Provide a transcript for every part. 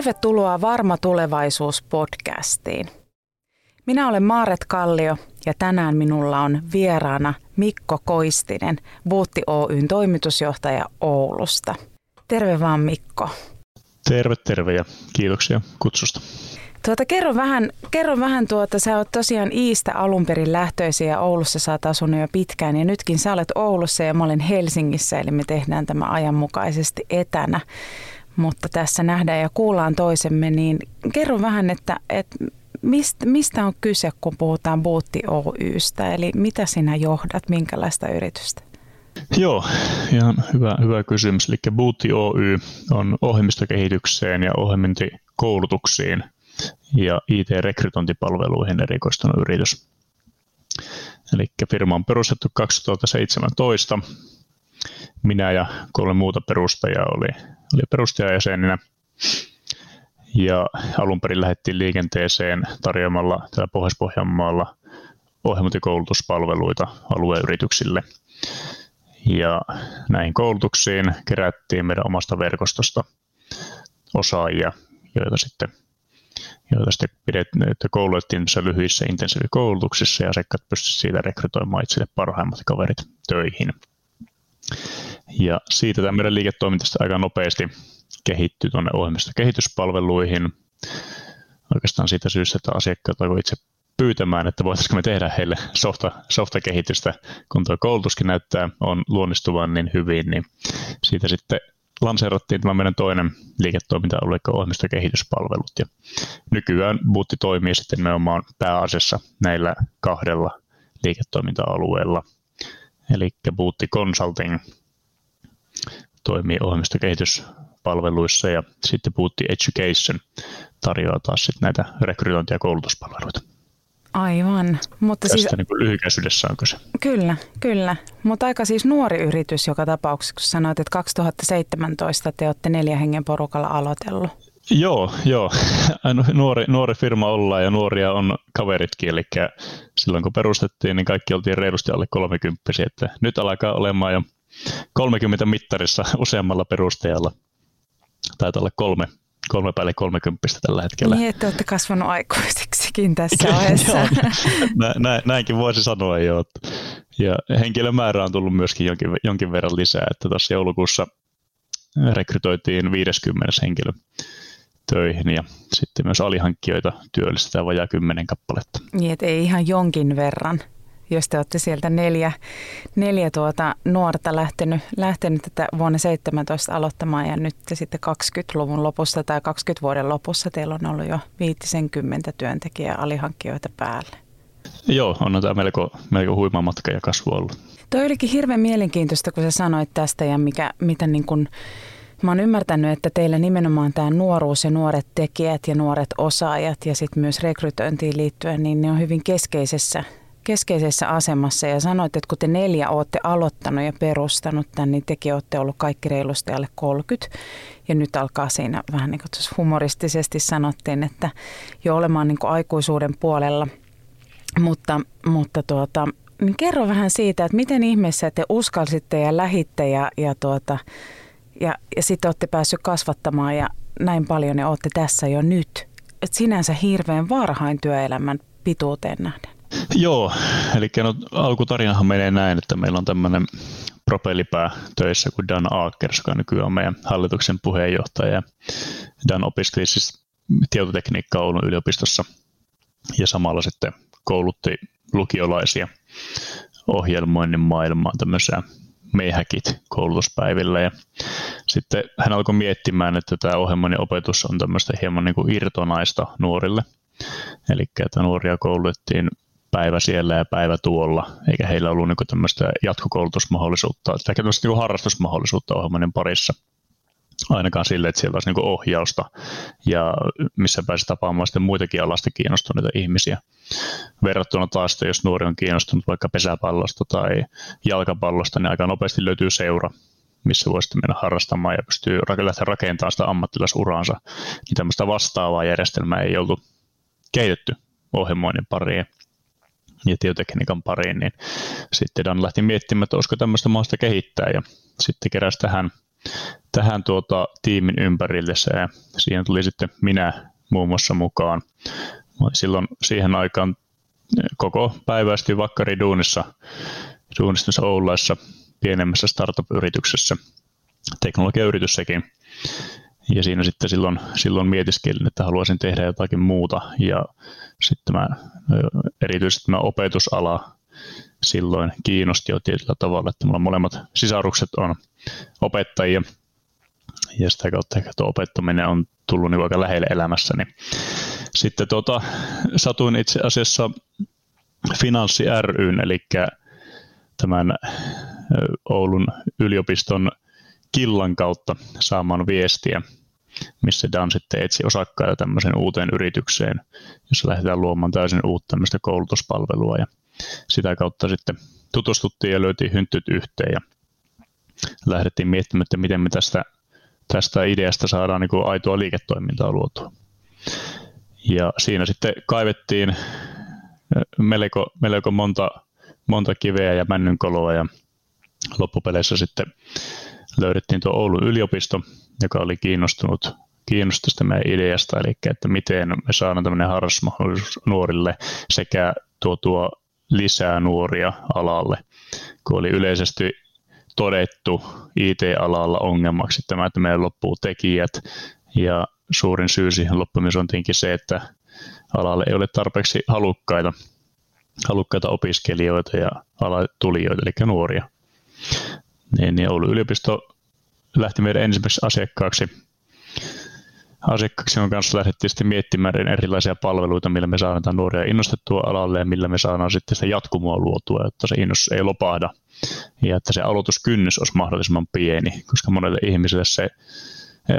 Tervetuloa Varma tulevaisuus podcastiin. Minä olen Maaret Kallio ja tänään minulla on vieraana Mikko Koistinen, Buutti Oyn toimitusjohtaja Oulusta. Terve vaan Mikko. Terve, terve ja kiitoksia kutsusta. Tuota, kerro vähän, kerro vähän tuota, sä oot tosiaan Iistä alun perin lähtöisiä ja Oulussa sä oot asunut jo pitkään ja nytkin sä olet Oulussa ja mä olen Helsingissä, eli me tehdään tämä ajanmukaisesti etänä. Mutta tässä nähdään ja kuullaan toisemme, niin kerro vähän, että, että mistä, on kyse, kun puhutaan Bootti Oystä, eli mitä sinä johdat, minkälaista yritystä? Joo, ihan hyvä, hyvä kysymys. Eli Bootti Oy on ohjelmistokehitykseen ja ohjelmintikoulutuksiin ja IT-rekrytointipalveluihin erikoistunut yritys. Eli firma on perustettu 2017. Minä ja kolme muuta perustajaa oli, oli perustajajäseninä. Ja alun perin lähdettiin liikenteeseen tarjoamalla täällä Pohjois-Pohjanmaalla ohjelmointikoulutuspalveluita alueyrityksille. Ja näihin koulutuksiin kerättiin meidän omasta verkostosta osaajia, joita sitten joita sitten että koulutettiin lyhyissä intensiivikoulutuksissa ja asiakkaat pystyivät siitä rekrytoimaan itselle parhaimmat kaverit töihin. Ja siitä tämä meidän liiketoiminta aika nopeasti kehittyi tuonne ohjelmista kehityspalveluihin. Oikeastaan siitä syystä, että asiakkaat alkoivat itse pyytämään, että voitaisiinko me tehdä heille softa, softa-kehitystä, kun tuo koulutuskin näyttää on luonnistuvan niin hyvin, niin siitä sitten lanseerattiin tämä meidän toinen liiketoiminta-alue, ohjelmistokehityspalvelut. Ja nykyään Bootti toimii sitten nimenomaan pääasiassa näillä kahdella liiketoiminta-alueella. Eli Bootti Consulting toimii ohjelmistokehityspalveluissa ja sitten Bootti Education tarjoaa taas sitten näitä rekrytointi- ja koulutuspalveluita. Aivan. Mutta Tästä siis, niin lyhykäisyydessä on kyse. Kyllä, kyllä. Mutta aika siis nuori yritys joka tapauksessa, kun sanoit, että 2017 te olette neljä hengen porukalla aloitellut. Joo, joo. Nuori, nuori firma ollaan ja nuoria on kaveritkin, eli silloin kun perustettiin, niin kaikki oltiin reilusti alle 30, että nyt alkaa olemaan jo 30 mittarissa useammalla perustajalla. Taitaa olla kolme, kolme päälle 30 tällä hetkellä. Niin, että olette kasvanut aikuisiksikin tässä vaiheessa. Nä, nä, näinkin voisi sanoa jo. Ja henkilömäärä on tullut myöskin jonkin, jonkin verran lisää, että tuossa joulukuussa rekrytoitiin 50 henkilö töihin ja sitten myös alihankkijoita työllistetään vajaa kymmenen kappaletta. Niin, että ei ihan jonkin verran jos te olette sieltä neljä, neljä tuota nuorta lähtenyt, lähtenyt tätä vuonna 17 aloittamaan ja nyt sitten 20-luvun lopussa tai 20 vuoden lopussa teillä on ollut jo 50 työntekijää alihankkijoita päälle. Joo, on tämä melko, melko huima matka ja kasvu ollut. Toi olikin hirveän mielenkiintoista, kun sä sanoit tästä ja mikä, mitä niin kun, Mä oon ymmärtänyt, että teillä nimenomaan tämä nuoruus ja nuoret tekijät ja nuoret osaajat ja sitten myös rekrytointiin liittyen, niin ne on hyvin keskeisessä keskeisessä asemassa ja sanoit, että kun te neljä olette aloittanut ja perustanut tämän, niin tekin olette ollut kaikki reilusti alle 30. Ja nyt alkaa siinä vähän niin kuin humoristisesti sanottiin, että jo olemaan niin kuin aikuisuuden puolella. Mutta, mutta tuota, niin kerro vähän siitä, että miten ihmeessä te uskalsitte ja lähitte ja, ja, tuota, ja, ja sitten olette päässyt kasvattamaan ja näin paljon ja olette tässä jo nyt. Et sinänsä hirveän varhain työelämän pituuteen nähden. Joo, eli no, alkutarinahan menee näin, että meillä on tämmöinen propellipää töissä kuin Dan Akers, joka nykyään on meidän hallituksen puheenjohtaja. Dan opiskeli siis tietotekniikkaa Oulun yliopistossa ja samalla sitten koulutti lukiolaisia ohjelmoinnin maailmaan tämmöisiä meihäkit koulutuspäivillä. Ja sitten hän alkoi miettimään, että tämä ohjelmoinnin opetus on tämmöistä hieman niin kuin irtonaista nuorille. Eli että nuoria koulutettiin päivä siellä ja päivä tuolla, eikä heillä ollut niin tämmöistä jatkokoulutusmahdollisuutta, tai tämmöistä niin harrastusmahdollisuutta ohjelmainen parissa ainakaan sille, että siellä olisi niin ohjausta ja missä pääsi tapaamaan sitten muitakin alasta kiinnostuneita ihmisiä. Verrattuna taas, että jos nuori on kiinnostunut vaikka pesäpallosta tai jalkapallosta, niin aika nopeasti löytyy seura, missä voi sitten mennä harrastamaan ja pystyy lähteä rakentamaan sitä ammattilaisuraansa. Niin tämmöistä vastaavaa järjestelmää ei ollut kehitetty ohjelmoinnin pariin ja tietotekniikan pariin, niin sitten Dan lähti miettimään, että olisiko tämmöistä mahdollista kehittää ja sitten keräsi tähän tähän tuota, tiimin ympärille ja siihen tuli sitten minä muun muassa mukaan. Silloin siihen aikaan koko päiväisesti vakkari duunissa, duunissa Oulaissa pienemmässä startup-yrityksessä, teknologiayritys sekin. Ja siinä sitten silloin, silloin mietiskelin, että haluaisin tehdä jotakin muuta. Ja sitten mä, erityisesti tämä opetusala silloin kiinnosti jo tietyllä tavalla, että mulla molemmat sisarukset on opettajia. Ja sitä kautta ehkä tuo opettaminen on tullut niin aika lähelle elämässäni. Sitten tuota, satuin itse asiassa Finanssi ryn, eli tämän Oulun yliopiston killan kautta saamaan viestiä, missä Dan sitten etsi osakkaita tämmöiseen uuteen yritykseen, jossa lähdetään luomaan täysin uutta koulutuspalvelua. Ja sitä kautta sitten tutustuttiin ja löytiin hyntyt yhteen ja lähdettiin miettimään, että miten me tästä, tästä ideasta saadaan niin kuin aitoa liiketoimintaa luotua. Ja siinä sitten kaivettiin melko, melko monta, monta kiveä ja männynkoloa ja loppupeleissä sitten löydettiin tuo Oulun yliopisto, joka oli kiinnostunut kiinnostusta meidän ideasta, eli että miten me saadaan tämmöinen harrastusmahdollisuus nuorille sekä tuo, tuo lisää nuoria alalle, kun oli yleisesti todettu IT-alalla ongelmaksi tämä, että meillä loppuu tekijät ja suurin syy siihen loppumiseen on tietenkin se, että alalle ei ole tarpeeksi halukkaita, halukkaita opiskelijoita ja alatulijoita, eli nuoria. Niin, niin Oulun yliopisto lähti meidän ensimmäiseksi asiakkaaksi. Asiakkaaksi on kanssa lähdettiin sitten miettimään erilaisia palveluita, millä me saadaan nuoria innostettua alalle ja millä me saadaan sitten sitä jatkumoa luotua, jotta se innostus ei lopahda ja että se aloituskynnys olisi mahdollisimman pieni, koska monelle ihmiselle se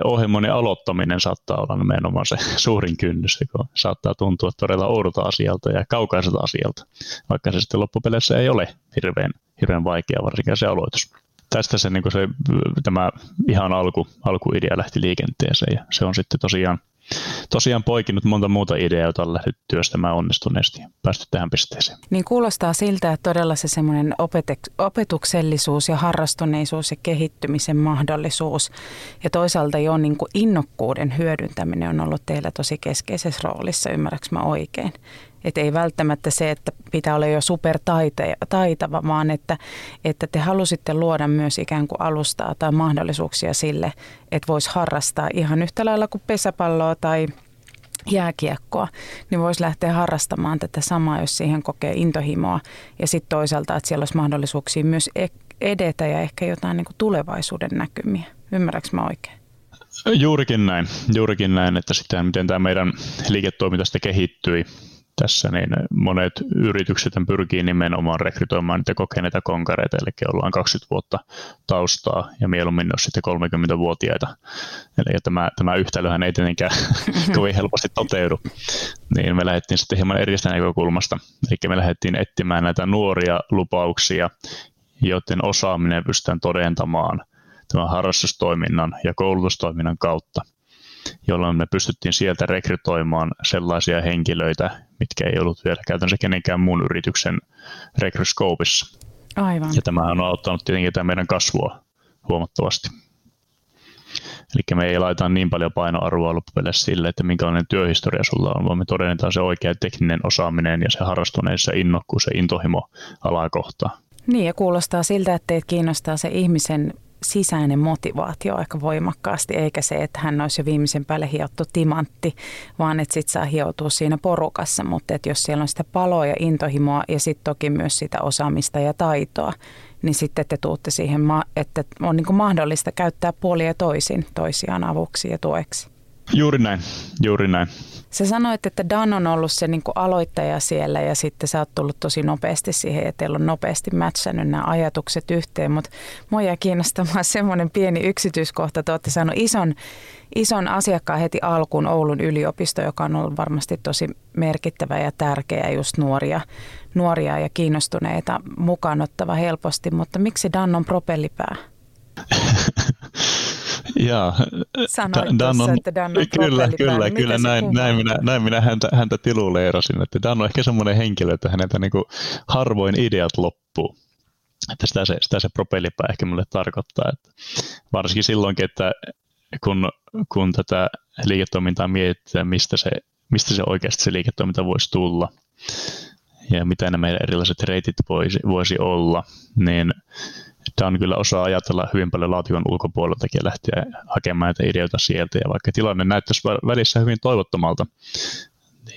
ohjelmoinnin aloittaminen saattaa olla nimenomaan se suurin kynnys, kun saattaa tuntua todella oudolta asialta ja kaukaiselta asialta, vaikka se sitten loppupeleissä ei ole hirveän, hirveän vaikea, varsinkin se aloitus. Tästä se, niin se tämä ihan alku, alkuidea lähti liikenteeseen ja se on sitten tosiaan tosiaan poikinut monta muuta ideaa, joita on lähdetty työstämään onnistuneesti ja päästy tähän pisteeseen. Niin kuulostaa siltä, että todella se semmoinen opetuksellisuus ja harrastuneisuus ja kehittymisen mahdollisuus ja toisaalta jo niin kuin innokkuuden hyödyntäminen on ollut teillä tosi keskeisessä roolissa, ymmärrätkö mä oikein? Että ei välttämättä se, että pitää olla jo supertaitava, vaan että, että te halusitte luoda myös ikään kuin alustaa tai mahdollisuuksia sille, että voisi harrastaa ihan yhtä lailla kuin pesäpalloa tai jääkiekkoa, niin voisi lähteä harrastamaan tätä samaa, jos siihen kokee intohimoa. Ja sitten toisaalta, että siellä olisi mahdollisuuksia myös edetä ja ehkä jotain niin kuin tulevaisuuden näkymiä. Ymmärrätkö mä oikein? Juurikin näin, juurikin näin, että sitten miten tämä meidän liiketoiminta kehittyi tässä, niin monet yritykset pyrkii nimenomaan rekrytoimaan niitä kokeneita konkareita, eli ollaan 20 vuotta taustaa ja mieluummin ne sitten 30-vuotiaita. Eli tämä, tämä yhtälöhän ei tietenkään kovin helposti toteudu. Niin me lähdettiin sitten hieman eri näkökulmasta. Eli me lähdettiin etsimään näitä nuoria lupauksia, joiden osaaminen pystytään todentamaan tämän harrastustoiminnan ja koulutustoiminnan kautta jolloin me pystyttiin sieltä rekrytoimaan sellaisia henkilöitä, mitkä ei ollut vielä käytännössä kenenkään muun yrityksen rekryskoopissa. Aivan. Ja tämä on auttanut tietenkin tämä meidän kasvua huomattavasti. Eli me ei laita niin paljon painoarvoa loppupeleissä sille, että minkälainen työhistoria sulla on, vaan me todennetaan se oikea tekninen osaaminen ja se harrastuneissa se innokkuus ja intohimo alaa kohtaa. Niin ja kuulostaa siltä, että teitä kiinnostaa se ihmisen sisäinen motivaatio aika voimakkaasti, eikä se, että hän olisi jo viimeisen päälle hiottu timantti, vaan että sitten saa hioutua siinä porukassa, mutta että jos siellä on sitä paloa ja intohimoa ja sitten toki myös sitä osaamista ja taitoa, niin sitten te tuutte siihen, että on niin mahdollista käyttää puolia toisin toisiaan avuksi ja tueksi. Juuri näin, juuri näin. Sä sanoit, että Dan on ollut se niin aloittaja siellä ja sitten sä oot tullut tosi nopeasti siihen ja teillä on nopeasti matchannut nämä ajatukset yhteen, mutta mua jää kiinnostamaan semmoinen pieni yksityiskohta. Te olette saanut ison, ison asiakkaan heti alkuun Oulun yliopisto, joka on ollut varmasti tosi merkittävä ja tärkeä just nuoria, nuoria ja kiinnostuneita mukaan ottava helposti, mutta miksi Dan on propellipää? Jaa, Sanoit Dan on, että Dan on Kyllä, kyllä, kyllä näin, näin, minä, näin minä häntä, häntä tiluleerasin, että Dan on ehkä semmoinen henkilö, että häneltä niin kuin harvoin ideat loppuu. Että sitä se, sitä se propellipää ehkä mulle tarkoittaa. Että varsinkin silloinkin, että kun, kun tätä liiketoimintaa mietitään, mistä se, mistä se oikeasti se liiketoiminta voisi tulla ja mitä meidän erilaiset reitit voisi, voisi olla, niin Dan kyllä osaa ajatella hyvin paljon laatikon ulkopuoleltakin ja lähteä hakemaan näitä ideoita sieltä. Ja vaikka tilanne näyttäisi välissä hyvin toivottomalta,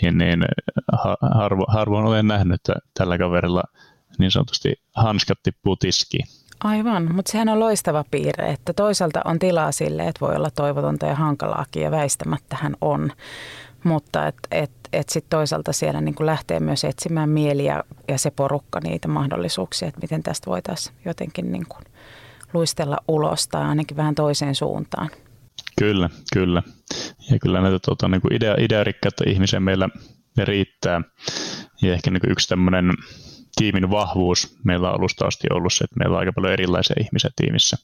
niin, niin harvo, harvoin olen nähnyt, että tällä kaverilla niin sanotusti hanskat tippuu tiskiin. Aivan, mutta sehän on loistava piirre, että toisaalta on tilaa sille, että voi olla toivotonta ja hankalaakin ja väistämättä hän on. Mutta että et, et sitten toisaalta siellä niin kuin lähtee myös etsimään mieli ja, ja se porukka niitä mahdollisuuksia, että miten tästä voitaisiin jotenkin niin kuin luistella ulos tai ainakin vähän toiseen suuntaan. Kyllä, kyllä. Ja kyllä näitä tuota, niin kuin idea, idearikkaita ihmisiä meillä riittää. Ja ehkä niin kuin yksi tämmöinen tiimin vahvuus meillä on alusta asti ollut se, että meillä on aika paljon erilaisia ihmisiä tiimissä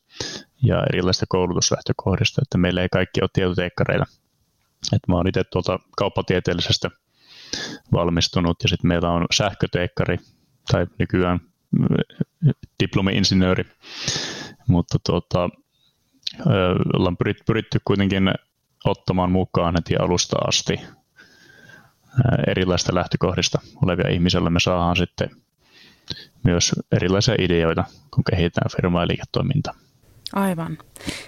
ja erilaisista koulutuslähtökohdista, että meillä ei kaikki ole tietoteekkareita. Et mä oon itse tuolta kauppatieteellisestä valmistunut ja sitten meillä on sähköteekkari tai nykyään diplomi-insinööri, mutta tuota, ollaan pyritty kuitenkin ottamaan mukaan heti alusta asti erilaista lähtökohdista olevia ihmisillä. Me saadaan sitten myös erilaisia ideoita, kun kehitetään firmaa ja liiketoimintaa. Aivan.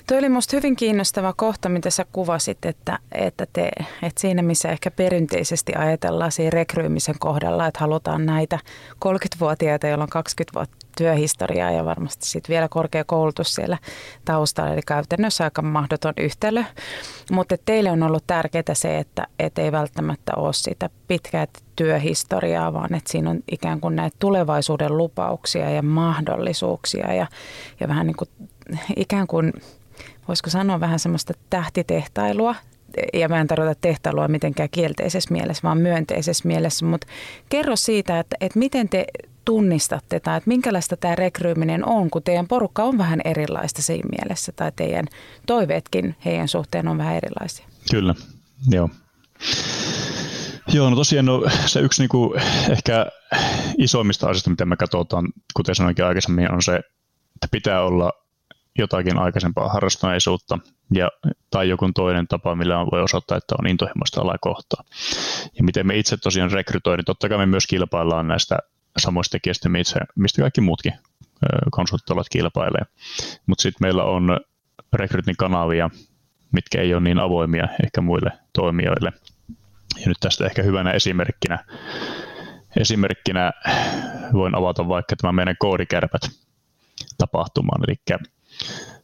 Tuo oli minusta hyvin kiinnostava kohta, mitä sä kuvasit, että, että, te, että siinä missä ehkä perinteisesti ajatellaan siinä rekryymisen kohdalla, että halutaan näitä 30-vuotiaita, joilla on 20 vuotta työhistoriaa ja varmasti sitten vielä korkea koulutus siellä taustalla, eli käytännössä aika mahdoton yhtälö. Mutta teille on ollut tärkeää se, että et ei välttämättä ole sitä pitkää työhistoriaa, vaan että siinä on ikään kuin näitä tulevaisuuden lupauksia ja mahdollisuuksia ja, ja vähän niin kuin ikään kuin, voisiko sanoa vähän semmoista tähtitehtailua, ja mä en tarkoita tehtailua mitenkään kielteisessä mielessä, vaan myönteisessä mielessä, mutta kerro siitä, että, että miten te tunnistatte tai että minkälaista tämä rekryyminen on, kun teidän porukka on vähän erilaista siinä mielessä tai teidän toiveetkin heidän suhteen on vähän erilaisia. Kyllä, joo. Joo, no tosiaan no, se yksi niinku, ehkä isoimmista asioista, mitä me katsotaan, kuten sanoinkin aikaisemmin, on se, että pitää olla jotakin aikaisempaa harrastuneisuutta ja, tai joku toinen tapa, millä on, voi osoittaa, että on intohimoista alaa kohtaa. Ja miten me itse tosiaan rekrytoin, niin totta kai me myös kilpaillaan näistä samoista tekijöistä, mistä kaikki muutkin konsulttialat kilpailee. Mutta sitten meillä on rekrytin kanavia, mitkä ei ole niin avoimia ehkä muille toimijoille. Ja nyt tästä ehkä hyvänä esimerkkinä, esimerkkinä voin avata vaikka tämä meidän koodikärpät tapahtumaan. Eli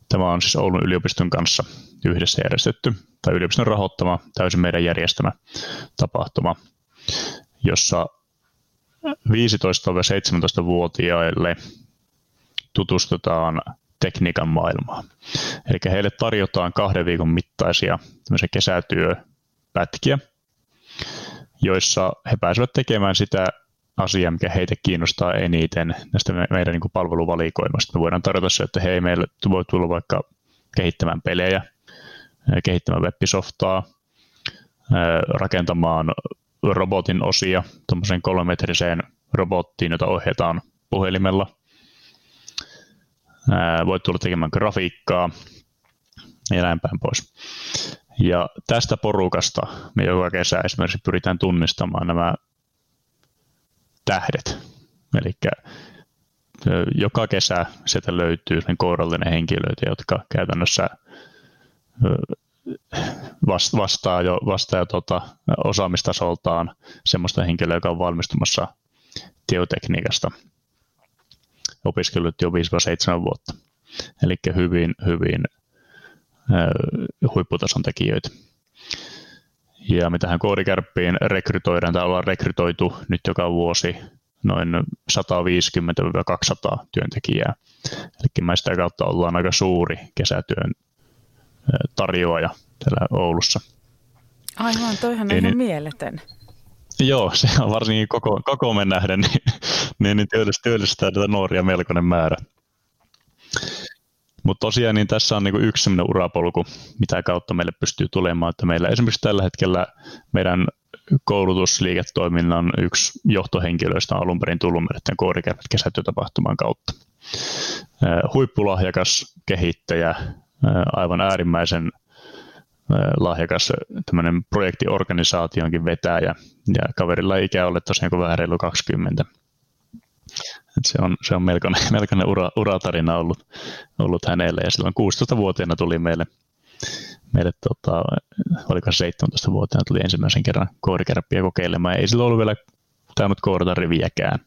Tämä on siis Oulun yliopiston kanssa yhdessä järjestetty tai yliopiston rahoittama, täysin meidän järjestämä tapahtuma, jossa 15-17-vuotiaille tutustutaan tekniikan maailmaan. Eli heille tarjotaan kahden viikon mittaisia kesätyöpätkiä, joissa he pääsevät tekemään sitä asia, mikä heitä kiinnostaa eniten näistä meidän niin kuin palveluvalikoimasta. Me voidaan tarjota se, että hei, meille voi tulla vaikka kehittämään pelejä, kehittämään webisoftaa, rakentamaan robotin osia tuommoiseen kolmemetriseen robottiin, jota ohjataan puhelimella. Voit tulla tekemään grafiikkaa ja näin päin pois. Ja tästä porukasta me joka kesä esimerkiksi pyritään tunnistamaan nämä tähdet. Eli joka kesä sieltä löytyy kourallinen henkilöitä, jotka käytännössä vastaa jo, vastaa jo tuota, osaamistasoltaan semmoista henkilöä, joka on valmistumassa teotekniikasta opiskellut jo 5-7 vuotta. Eli hyvin, hyvin huipputason tekijöitä. Ja me tähän koodikärppiin rekrytoidaan, tai ollaan rekrytoitu nyt joka vuosi noin 150-200 työntekijää. Eli mä sitä kautta ollaan aika suuri kesätyön tarjoaja täällä Oulussa. Aivan, toihan on niin, ihan mieletön. Joo, se on varsinkin koko, koko me nähden, niin, niin, niin työllistää tätä nuoria melkoinen määrä. Mutta tosiaan niin tässä on niinku yksi sellainen urapolku, mitä kautta meille pystyy tulemaan, että meillä esimerkiksi tällä hetkellä meidän koulutusliiketoiminnan yksi johtohenkilöistä on alun perin tullut meidän koodikärpät kesätyötapahtuman kautta. huippulahjakas kehittäjä, aivan äärimmäisen lahjakas tämmöinen projektiorganisaationkin vetäjä, ja kaverilla ikä ole tosiaan kuin vähän reilu 20. Se on, se on melkoinen, melkoinen ura, uratarina ollut, ollut hänelle, ja silloin 16-vuotiaana tuli meille, meille tota, oliko 17-vuotiaana tuli ensimmäisen kerran koodikärppiä kokeilemaan, ei sillä ollut vielä tainnut koodata riviäkään.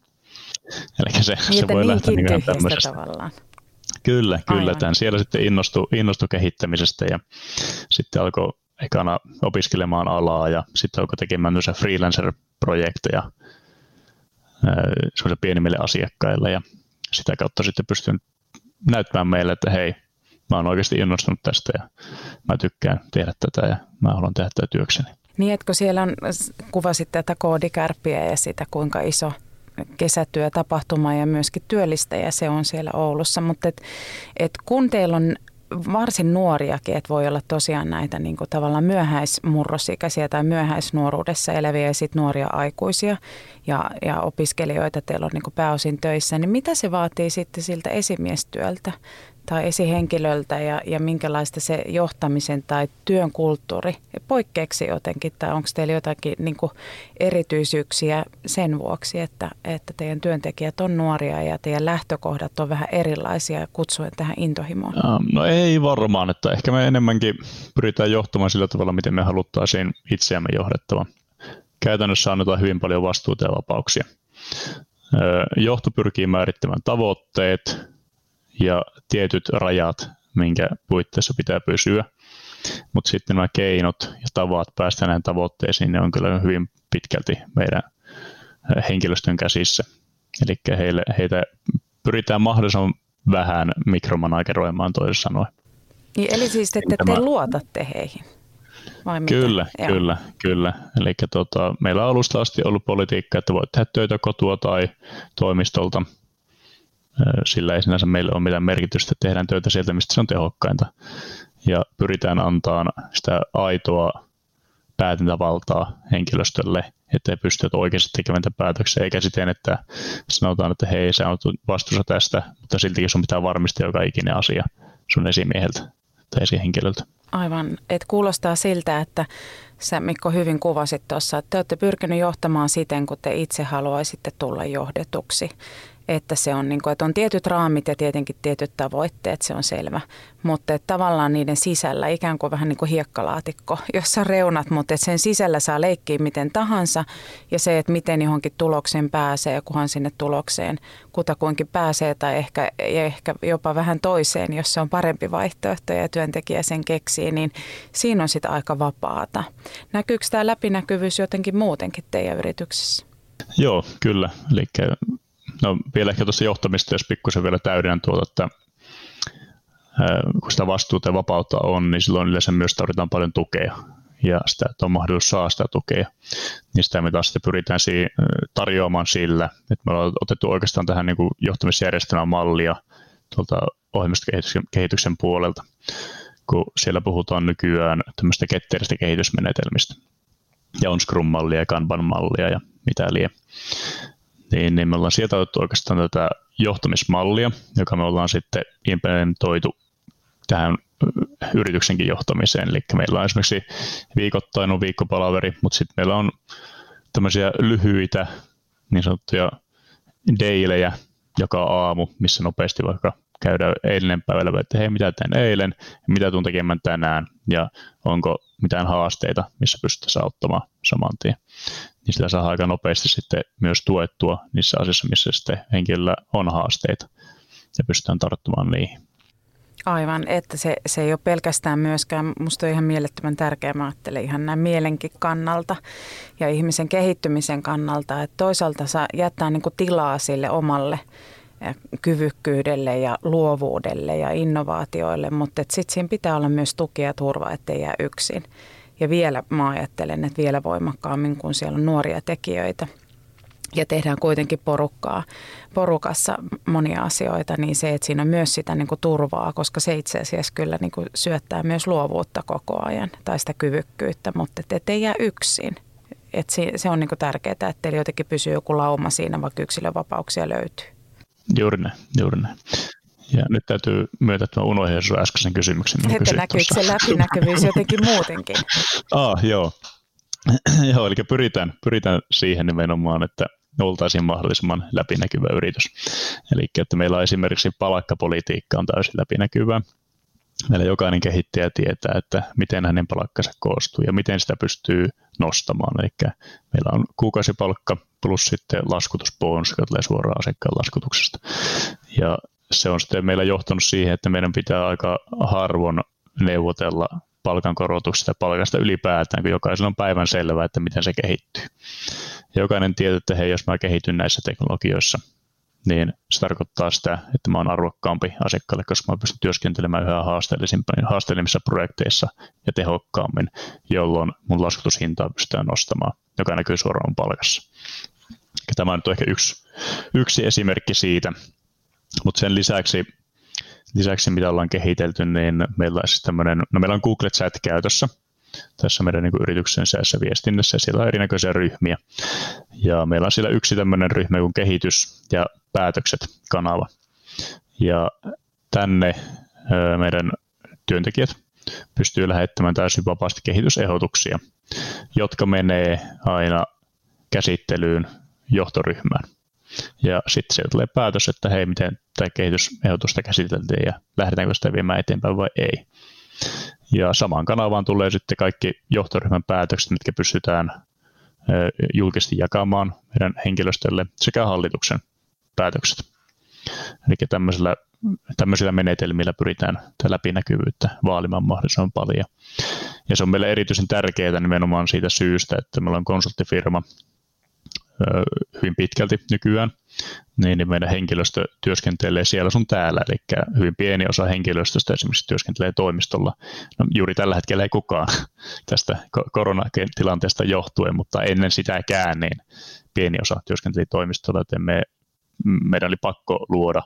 Eli se, niin, se voi niin lähteä niin tämmöisestä. Tavallaan. Kyllä, kyllä. Tämän siellä sitten innostui, innostui kehittämisestä ja sitten alkoi ekana opiskelemaan alaa ja sitten alkoi tekemään myös freelancer-projekteja pienimmille asiakkaille ja sitä kautta sitten pystyn näyttämään meille, että hei, mä oon oikeasti innostunut tästä ja mä tykkään tehdä tätä ja mä haluan tehdä tätä työkseni. Niin, kun siellä on, kuvasit tätä koodikärppiä ja sitä, kuinka iso kesätyötapahtuma ja myöskin työllistäjä se on siellä Oulussa, mutta et, et kun teillä on varsin nuoriakin, että voi olla tosiaan näitä niin kuin tavallaan myöhäismurrosikäisiä tai myöhäisnuoruudessa eläviä ja sitten nuoria aikuisia ja, ja opiskelijoita teillä on niin kuin pääosin töissä, niin mitä se vaatii sitten siltä esimiestyöltä? Tai esihenkilöltä ja, ja minkälaista se johtamisen tai työn kulttuuri poikkeeksi jotenkin tai onko teillä jotakin niin kuin erityisyyksiä sen vuoksi, että, että teidän työntekijät on nuoria ja teidän lähtökohdat on vähän erilaisia kutsuen tähän intohimoon? No ei varmaan, että ehkä me enemmänkin pyritään johtamaan sillä tavalla, miten me haluttaisiin itseämme johdettava. Käytännössä annetaan hyvin paljon vastuuta ja vapauksia. Johto pyrkii määrittämään tavoitteet, ja tietyt rajat, minkä puitteissa pitää pysyä. Mutta sitten nämä keinot ja tavat päästä näihin tavoitteisiin, ne on kyllä hyvin pitkälti meidän henkilöstön käsissä. Eli heille, heitä pyritään mahdollisimman vähän mikromanageroimaan toisin sanoen. Niin, eli siis että te luotatte heihin? Vai mitä? Kyllä, Joo. kyllä, kyllä. Eli tota, meillä on alusta asti ollut politiikka, että voit tehdä töitä kotua tai toimistolta – sillä ei sinänsä meille ole mitään merkitystä, tehdään töitä sieltä, mistä se on tehokkainta. Ja pyritään antaa sitä aitoa päätäntävaltaa henkilöstölle, että he pystyvät oikeasti tekemään päätöksiä, eikä siten, että sanotaan, että hei, sä olet vastuussa tästä, mutta siltikin sun pitää varmistaa joka ikinen asia sun esimieheltä tai esihenkilöltä. Aivan, että kuulostaa siltä, että sä Mikko hyvin kuvasit tuossa, että te olette pyrkineet johtamaan siten, kun te itse haluaisitte tulla johdetuksi että se on, niin kuin, että on tietyt raamit ja tietenkin tietyt tavoitteet, se on selvä. Mutta että tavallaan niiden sisällä ikään kuin vähän niin kuin hiekkalaatikko, jossa on reunat, mutta että sen sisällä saa leikkiä miten tahansa ja se, että miten johonkin tulokseen pääsee kunhan sinne tulokseen kutakuinkin pääsee tai ehkä, ja ehkä jopa vähän toiseen, jos se on parempi vaihtoehto ja työntekijä sen keksii, niin siinä on sitä aika vapaata. Näkyykö tämä läpinäkyvyys jotenkin muutenkin teidän yrityksessä? Joo, kyllä. Eli No vielä ehkä tuossa johtamista, jos pikkusen vielä täydennän tuota, että kun sitä vastuuta ja vapautta on, niin silloin yleensä myös tarvitaan paljon tukea ja sitä, että on mahdollisuus saa sitä tukea. Niin sitä me taas sitten pyritään siihen tarjoamaan sillä, että me ollaan otettu oikeastaan tähän niin johtamisjärjestelmän mallia tuolta ohjelmistokehityksen puolelta, kun siellä puhutaan nykyään tämmöistä ketteristä kehitysmenetelmistä. Ja on Scrum-mallia ja Kanban-mallia ja mitä liian niin, niin me ollaan sieltä otettu oikeastaan tätä johtamismallia, joka me ollaan sitten implementoitu tähän yrityksenkin johtamiseen. Eli meillä on esimerkiksi viikoittain on viikkopalaveri, mutta sitten meillä on tämmöisiä lyhyitä niin sanottuja dailejä joka aamu, missä nopeasti vaikka käydään eilinen päivä, että hei, mitä teen eilen, mitä tuun tekemään tänään, ja onko mitään haasteita, missä pystytään auttamaan saman tien niin sillä saa aika nopeasti sitten myös tuettua niissä asioissa, missä sitten henkilöllä on haasteita ja pystytään tarttumaan niihin. Aivan, että se, se ei ole pelkästään myöskään, musta on ihan mielettömän tärkeää, mä ajattelen ihan näin mielenkin kannalta ja ihmisen kehittymisen kannalta, että toisaalta saa jättää niin kuin tilaa sille omalle kyvykkyydelle ja luovuudelle ja innovaatioille, mutta sitten siinä pitää olla myös tuki ja turva, ettei jää yksin. Ja vielä mä ajattelen, että vielä voimakkaammin, kun siellä on nuoria tekijöitä ja tehdään kuitenkin porukkaa, porukassa monia asioita, niin se, että siinä on myös sitä niin kuin turvaa, koska se itse asiassa kyllä niin kuin syöttää myös luovuutta koko ajan tai sitä kyvykkyyttä, mutta et ei jää yksin. Et se, se on niin kuin tärkeää, että jotenkin pysyy joku lauma siinä, vaikka yksilövapauksia löytyy. Juuri näin, juuri näin. Ja nyt täytyy myöntää, että mä unohdin sun äskeisen kysymyksen. Että näkyykö se läpinäkyvyys jotenkin muutenkin? ah, joo. joo, eli pyritään, pyritään siihen nimenomaan, että oltaisiin mahdollisimman läpinäkyvä yritys. Eli että meillä on esimerkiksi palkkapolitiikka on täysin läpinäkyvää. Meillä jokainen kehittäjä tietää, että miten hänen palkkansa koostuu ja miten sitä pystyy nostamaan. Eli meillä on kuukausipalkka plus sitten laskutusbonus, joka tulee suoraan asiakkaan laskutuksesta. Ja se on sitten meillä johtanut siihen, että meidän pitää aika harvoin neuvotella palkankorotuksesta palkasta ylipäätään, kun jokaisella on päivän selvää, että miten se kehittyy. Jokainen tietää, että hei, jos mä kehityn näissä teknologioissa, niin se tarkoittaa sitä, että mä oon arvokkaampi asiakkaalle, koska mä pystyn työskentelemään yhä haasteellisissa projekteissa ja tehokkaammin, jolloin mun laskutushintaa pystytään nostamaan, joka näkyy suoraan palkassa. Tämä on ehkä yksi, yksi esimerkki siitä, mutta sen lisäksi, lisäksi, mitä ollaan kehitelty, niin meillä on siis tämmöinen, no meillä on Google Chat käytössä tässä meidän niin yrityksen sisäisessä viestinnässä, ja siellä on erinäköisiä ryhmiä. Ja meillä on siellä yksi tämmöinen ryhmä kuin kehitys ja päätökset kanava. Ja tänne meidän työntekijät pystyy lähettämään täysin vapaasti kehitysehdotuksia, jotka menee aina käsittelyyn johtoryhmään. Ja sitten sieltä tulee päätös, että hei, miten tämä kehitysehdotusta käsiteltiin ja lähdetäänkö sitä viemään eteenpäin vai ei. Ja samaan kanavaan tulee sitten kaikki johtoryhmän päätökset, mitkä pystytään julkisesti jakamaan meidän henkilöstölle sekä hallituksen päätökset. Eli tämmöisellä, tämmöisillä menetelmillä pyritään läpinäkyvyyttä vaalimaan mahdollisimman paljon. Ja se on meille erityisen tärkeää nimenomaan siitä syystä, että meillä on konsulttifirma, hyvin pitkälti nykyään, niin, niin meidän henkilöstö työskentelee siellä sun täällä, eli hyvin pieni osa henkilöstöstä esimerkiksi työskentelee toimistolla. No, juuri tällä hetkellä ei kukaan tästä koronatilanteesta johtuen, mutta ennen sitäkään niin pieni osa työskenteli toimistolla, joten me, meidän oli pakko luoda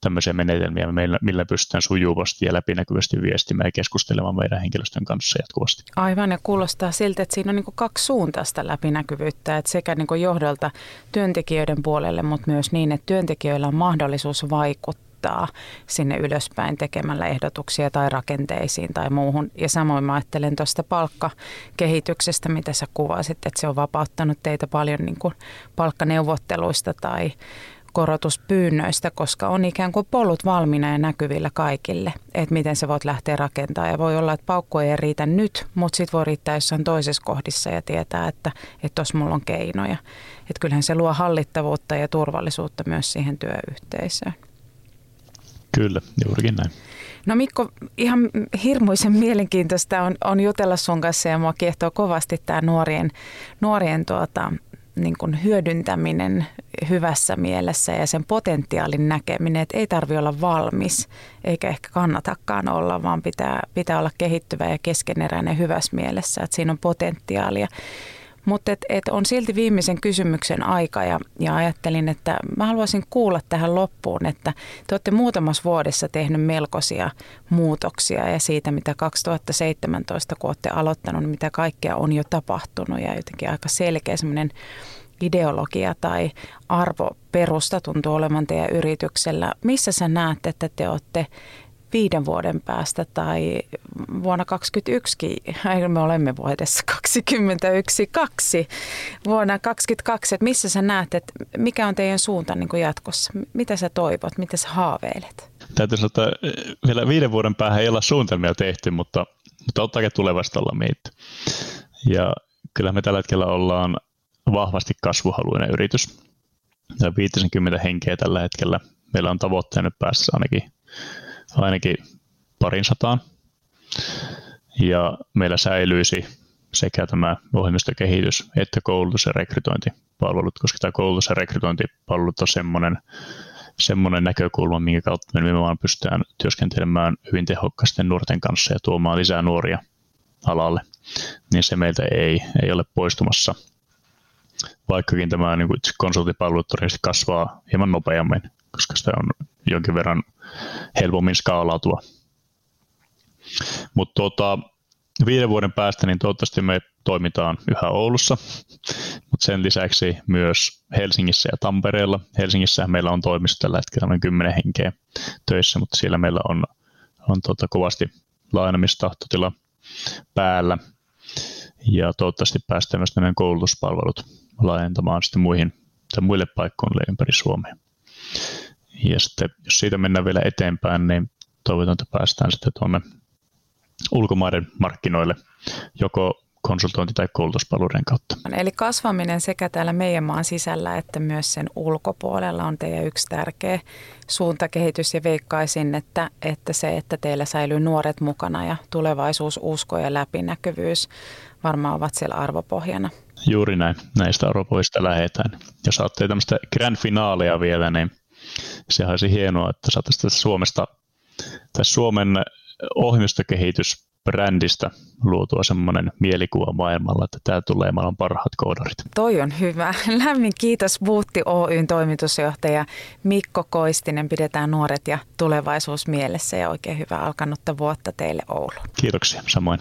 tämmöisiä menetelmiä, millä, millä pystytään sujuvasti ja läpinäkyvästi viestimään ja keskustelemaan meidän henkilöstön kanssa jatkuvasti. Aivan, ja kuulostaa siltä, että siinä on niin kaksi suuntaista läpinäkyvyyttä, että sekä niin johdolta työntekijöiden puolelle, mutta myös niin, että työntekijöillä on mahdollisuus vaikuttaa sinne ylöspäin tekemällä ehdotuksia tai rakenteisiin tai muuhun. Ja samoin mä ajattelen tuosta palkkakehityksestä, mitä sä kuvasit, että se on vapauttanut teitä paljon niin kuin palkkaneuvotteluista tai korotuspyynnöistä, koska on ikään kuin polut valmiina ja näkyvillä kaikille, että miten se voit lähteä rakentamaan. Ja voi olla, että paukku ei riitä nyt, mutta sitten voi riittää jossain toisessa kohdissa ja tietää, että tuossa mulla on keinoja. Että kyllähän se luo hallittavuutta ja turvallisuutta myös siihen työyhteisöön. Kyllä, juurikin näin. No Mikko, ihan hirmuisen mielenkiintoista on, on jutella sun kanssa ja mua kiehtoo kovasti tämä nuorien, nuorien tuota, niin kuin hyödyntäminen hyvässä mielessä ja sen potentiaalin näkeminen, että ei tarvi olla valmis eikä ehkä kannatakaan olla, vaan pitää, pitää olla kehittyvä ja keskeneräinen hyvässä mielessä, että siinä on potentiaalia. Mutta et, et on silti viimeisen kysymyksen aika ja, ja ajattelin, että mä haluaisin kuulla tähän loppuun, että te olette muutamassa vuodessa tehnyt melkoisia muutoksia ja siitä, mitä 2017 kun olette aloittanut, niin mitä kaikkea on jo tapahtunut ja jotenkin aika selkeä semmoinen ideologia tai arvoperusta tuntuu olevan teidän yrityksellä. Missä sä näet, että te olette viiden vuoden päästä tai vuonna 2021, me olemme vuodessa 2021, kaksi, vuonna 2022, että missä sä näet, että mikä on teidän suunta niin kuin jatkossa? Mitä sä toivot, mitä sä haaveilet? Täytyy sanoa, että eh, vielä viiden vuoden päähän ei olla suunnitelmia tehty, mutta, mutta ottakaa tulevasta olla mietitty. Ja kyllä me tällä hetkellä ollaan vahvasti kasvuhaluinen yritys. Ja 50 henkeä tällä hetkellä. Meillä on tavoitteena päässä ainakin ainakin parin sataan. Ja meillä säilyisi sekä tämä ohjelmistokehitys että koulutus- ja rekrytointipalvelut, koska tämä koulutus- ja rekrytointipalvelut on semmoinen, semmoinen näkökulma, minkä kautta me vaan pystytään työskentelemään hyvin tehokkaasti nuorten kanssa ja tuomaan lisää nuoria alalle, niin se meiltä ei, ei ole poistumassa. Vaikkakin tämä niin kuin todennäköisesti kasvaa hieman nopeammin, koska sitä on jonkin verran helpommin skaalautua. Mutta tuota, viiden vuoden päästä niin toivottavasti me toimitaan yhä Oulussa, mutta sen lisäksi myös Helsingissä ja Tampereella. Helsingissä meillä on toimisto tällä hetkellä noin 10 henkeä töissä, mutta siellä meillä on, on tuota kovasti lainamistahtotila päällä. Ja toivottavasti päästään myös meidän koulutuspalvelut laajentamaan sitten muihin tai muille paikkoille ympäri Suomea. Ja sitten jos siitä mennään vielä eteenpäin, niin toivotaan, että päästään sitten tuonne ulkomaiden markkinoille joko konsultointi- tai koulutuspalveluiden kautta. Eli kasvaminen sekä täällä meidän maan sisällä että myös sen ulkopuolella on teidän yksi tärkeä suuntakehitys ja veikkaisin, että, että se, että teillä säilyy nuoret mukana ja tulevaisuus, usko ja läpinäkyvyys varmaan ovat siellä arvopohjana. Juuri näin. Näistä arvopohjista lähdetään. Jos ajattelee tämmöistä grand finaalia vielä, niin se olisi hienoa, että saataisiin Suomesta, tai Suomen ohjelmistokehitys brändistä luotua semmoinen mielikuva maailmalla, että tämä tulee maailman parhaat koodarit. Toi on hyvä. Lämmin kiitos Buutti Oyn toimitusjohtaja Mikko Koistinen. Pidetään nuoret ja tulevaisuus mielessä ja oikein hyvää alkanutta vuotta teille Oulu. Kiitoksia, samoin.